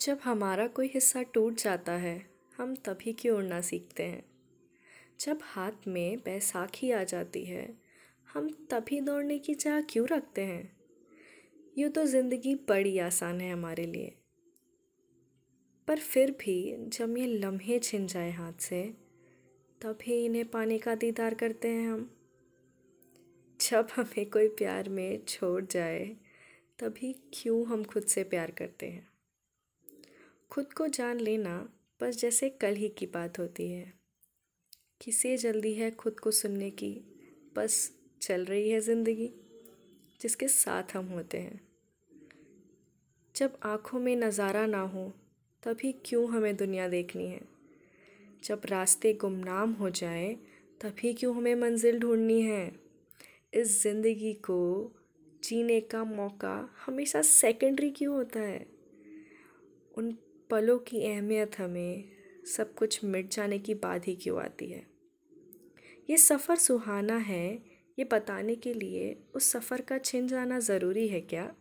जब हमारा कोई हिस्सा टूट जाता है, हम तभी क्यों उड़ना सीखते हैं? जब हाथ में बैसाखी आ जाती है, हम तभी दौड़ने की चाह क्यों रखते हैं? यूँ तो ज़िंदगी बड़ी आसान है हमारे लिए। पर फिर भी जब ये लम्हे छिन जाए हाथ से, तभी इन्हें पाने का दीदार करते हैं हम। जब हमें कोई प्यार में छोड़ जाए, तभी क्यों हम खुद से प्यार करते हैं? खुद को जान लेना बस जैसे कल ही की बात होती है। किसे जल्दी है खुद को सुनने की? बस चल रही है ज़िंदगी, जिसके साथ हम होते हैं। जब आँखों में नज़ारा ना हो, तभी क्यों हमें दुनिया देखनी है? जब रास्ते गुमनाम हो जाए, तभी क्यों हमें मंजिल ढूंढनी है? इस ज़िंदगी को जीने का मौका हमेशा सेकेंडरी क्यों होता है? उन पलों की अहमियत हमें सब कुछ मिट जाने की बाद ही क्यों आती है? ये सफ़र सुहाना है, ये बताने के लिए उस सफ़र का छिन जाना ज़रूरी है क्या?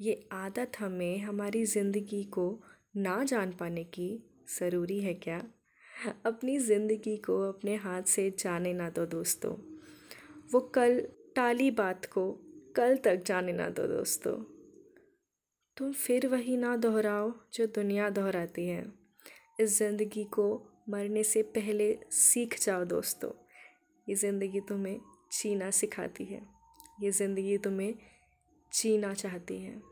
ये आदत हमें हमारी ज़िंदगी को ना जान पाने की ज़रूरी है क्या? अपनी ज़िंदगी को अपने हाथ से जाने ना दो दोस्तों। वो कल टाली बात को कल तक जाने ना दो दोस्तों। तुम फिर वही ना दोहराओ जो दुनिया दोहराती है। इस ज़िंदगी को मरने से पहले सीख जाओ दोस्तों। ये ज़िंदगी तुम्हें जीना सिखाती है। ये ज़िंदगी तुम्हें जीना चाहती है।